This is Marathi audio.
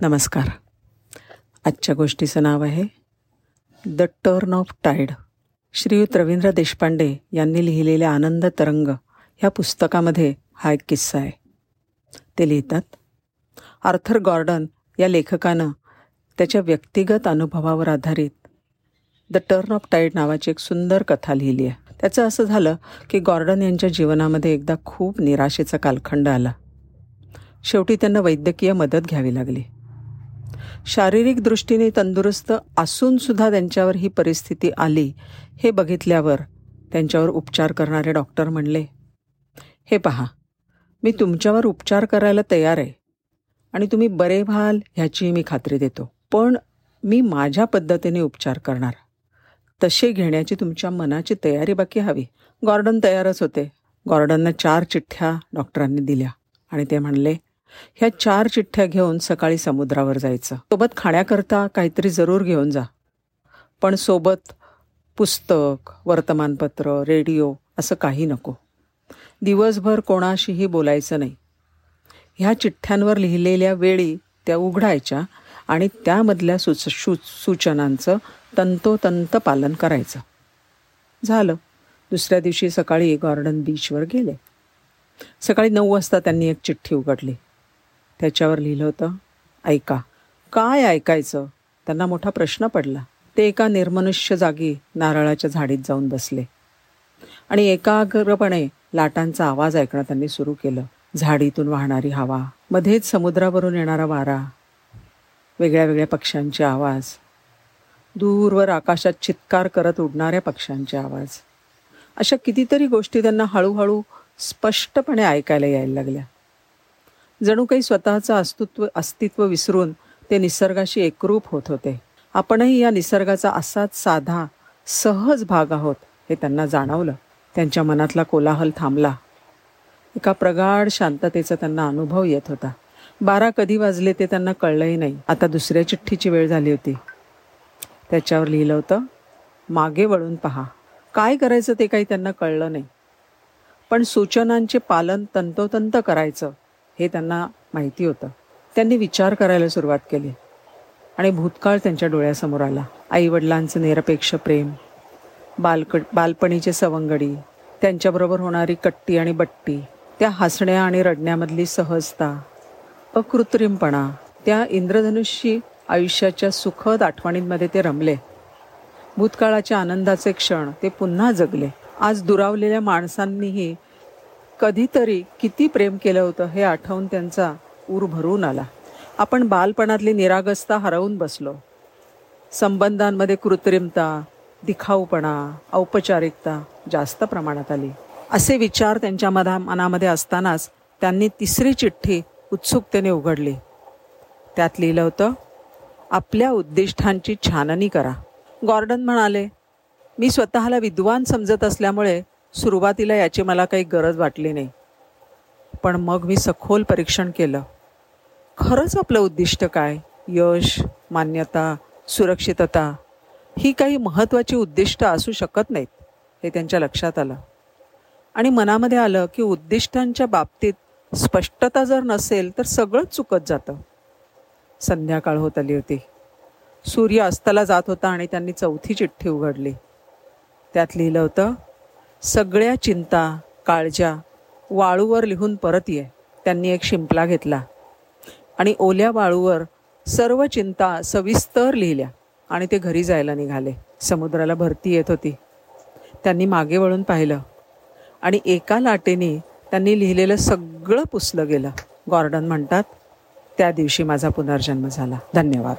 नमस्कार. आजच्या गोष्टीचं नाव आहे the turn of tide Shriyut Ravindra Deshpande यांनी लिहिलेल्या आनंद तरंग ह्या पुस्तकामध्ये हा एक किस्सा आहे. ते लिहितात आर्थर गॉर्डन या लेखकानं त्याच्या व्यक्तिगत अनुभवावर आधारित द टर्न ऑफ टाईड नावाची एक सुंदर कथा लिहिली आहे. त्याचं असं झालं की गॉर्डन यांच्या जीवनामध्ये एकदा खूप निराशेचा कालखंड आला. शेवटी त्यांना वैद्यकीय मदत घ्यावी लागली. शारीरिक दृष्टीने तंदुरुस्त असूनसुद्धा त्यांच्यावर ही परिस्थिती आली हे बघितल्यावर त्यांच्यावर उपचार करणारे डॉक्टर म्हणले हे पहा मी तुमच्यावर उपचार करायला तयार आहे आणि तुम्ही बरे व्हाल ह्याची मी खात्री देतो. पण मी माझ्या पद्धतीने उपचार करणार. तसे घेण्याची तुमच्या मनाची तयारी बाकी हवी. गॉर्डन तयारच होते. गॉर्डनना चार चिठ्ठ्या डॉक्टरांनी दिल्या आणि ते म्हणले ह्या चार चिठ्ठ्या घेऊन सकाळी समुद्रावर जायचं. सोबत खाण्याकरता काहीतरी जरूर घेऊन जा. पण सोबत पुस्तक वर्तमानपत्र रेडिओ असं काही नको. दिवसभर कोणाशीही बोलायचं नाही. ह्या चिठ्ठ्यांवर लिहिलेल्या वेळी त्या उघडायच्या आणि त्यामधल्या सुच सु सूचनांचं तंतोतंत पालन करायचं. झालं. दुसऱ्या दिवशी सकाळी गॉर्डन बीचवर गेले. सकाळी नऊ वाजता त्यांनी एक चिठ्ठी उघडली. त्याच्यावर लिहिलं होतं ऐका काय ऐकायचं? त्यांना मोठा प्रश्न पडला. ते एका निर्मनुष्य जागी नारळाच्या झाडीत जाऊन बसले. आणि एकाग्रपणे लाटांचा आवाज ऐकणं त्यांनी सुरू केलं. झाडीतून वाहणारी हवा मध्येच समुद्रावरून येणारा वारा वेगळ्या वेगळ्या पक्ष्यांचे आवाज दूरवर आकाशात चित्कार करत उडणाऱ्या पक्ष्यांचे आवाज. अशा कितीतरी गोष्टी त्यांना हळूहळू स्पष्टपणे ऐकायला यायला लागल्या. जणू काही स्वतःचं अस्तित्व अस्तित्व विसरून ते निसर्गाशी एकरूप होत होते. आपणही या निसर्गाचा असाच साधा सहज भाग आहोत हे त्यांना जाणवलं. त्यांच्या मनातला कोलाहल थांबला. एका प्रगाढ शांततेचा त्यांना अनुभव येत होता. बारा कधी वाजले ते त्यांना कळलंही नाही. आता दुसऱ्या चिठ्ठीची वेळ झाली होती. त्याच्यावर लिहिलं होतं मागे वळून पहा. काय करायचं ते काही त्यांना कळलं नाही. पण सूचनांचे पालन तंतोतंत करायचं. हे त्यांना माहिती होतं. त्यांनी विचार करायला सुरुवात केली. आणि भूतकाळ त्यांच्या डोळ्यासमोर आला. आईवडिलांचं निरपेक्ष प्रेम बालक बालपणीचे सवंगडी त्यांच्याबरोबर होणारी कट्टी आणि बट्टी त्या हसण्या आणि रडण्यामधली सहजता अकृत्रिमपणा त्या इंद्रधनुष्यी आयुष्याच्या सुखद आठवणींमध्ये ते रमले. भूतकाळाच्या आनंदाचे क्षण ते पुन्हा जगले. आज दुरावलेल्या माणसांनीही कधीतरी किती प्रेम केलं होतं हे आठवून त्यांचा ऊर भरून आला. आपण बालपणातली निरागसता हरवून बसलो. संबंधांमध्ये कृत्रिमता दिखाऊपणा औपचारिकता जास्त प्रमाणात आली. असे विचार त्यांच्या मधा मनामध्ये असतानाच त्यांनी तिसरी चिठ्ठी उत्सुकतेने उघडली. त्यात लिहिलं होतं आपल्या उद्दिष्टांची छाननी करा. गॉर्डन म्हणाले मी स्वतःला विद्वान समजत असल्यामुळे सुरुवातीला याची मला काही गरज वाटली नाही. पण मग मी सखोल परीक्षण केलं. खरंच आपलं उद्दिष्ट काय? यश मान्यता सुरक्षितता ही काही महत्त्वाची उद्दिष्ट असू शकत नाहीत हे त्यांच्या लक्षात आलं. आणि मनामध्ये आलं की उद्दिष्टांच्या बाबतीत स्पष्टता जर नसेल तर सगळंच चुकत जातं. संध्याकाळ होत आली होती. सूर्य अस्ताला जात होता आणि त्यांनी चौथी चिठ्ठी उघडली. त्यात लिहिलं होतं सगळ्या चिंता काळजा वाळूवर लिहून परत ये. त्यांनी एक शिंपला घेतला. आणि ओल्या वाळूवर सर्व चिंता सविस्तर लिहिल्या. आणि ते घरी जायला निघाले. समुद्राला भरती येत होती. त्यांनी मागे वळून पाहिलं. आणि एका लाटेने त्यांनी लिहिलेलं सगळं पुसलं गेलं. गॉर्डन म्हणतात त्या दिवशी माझा पुनर्जन्म झाला. धन्यवाद.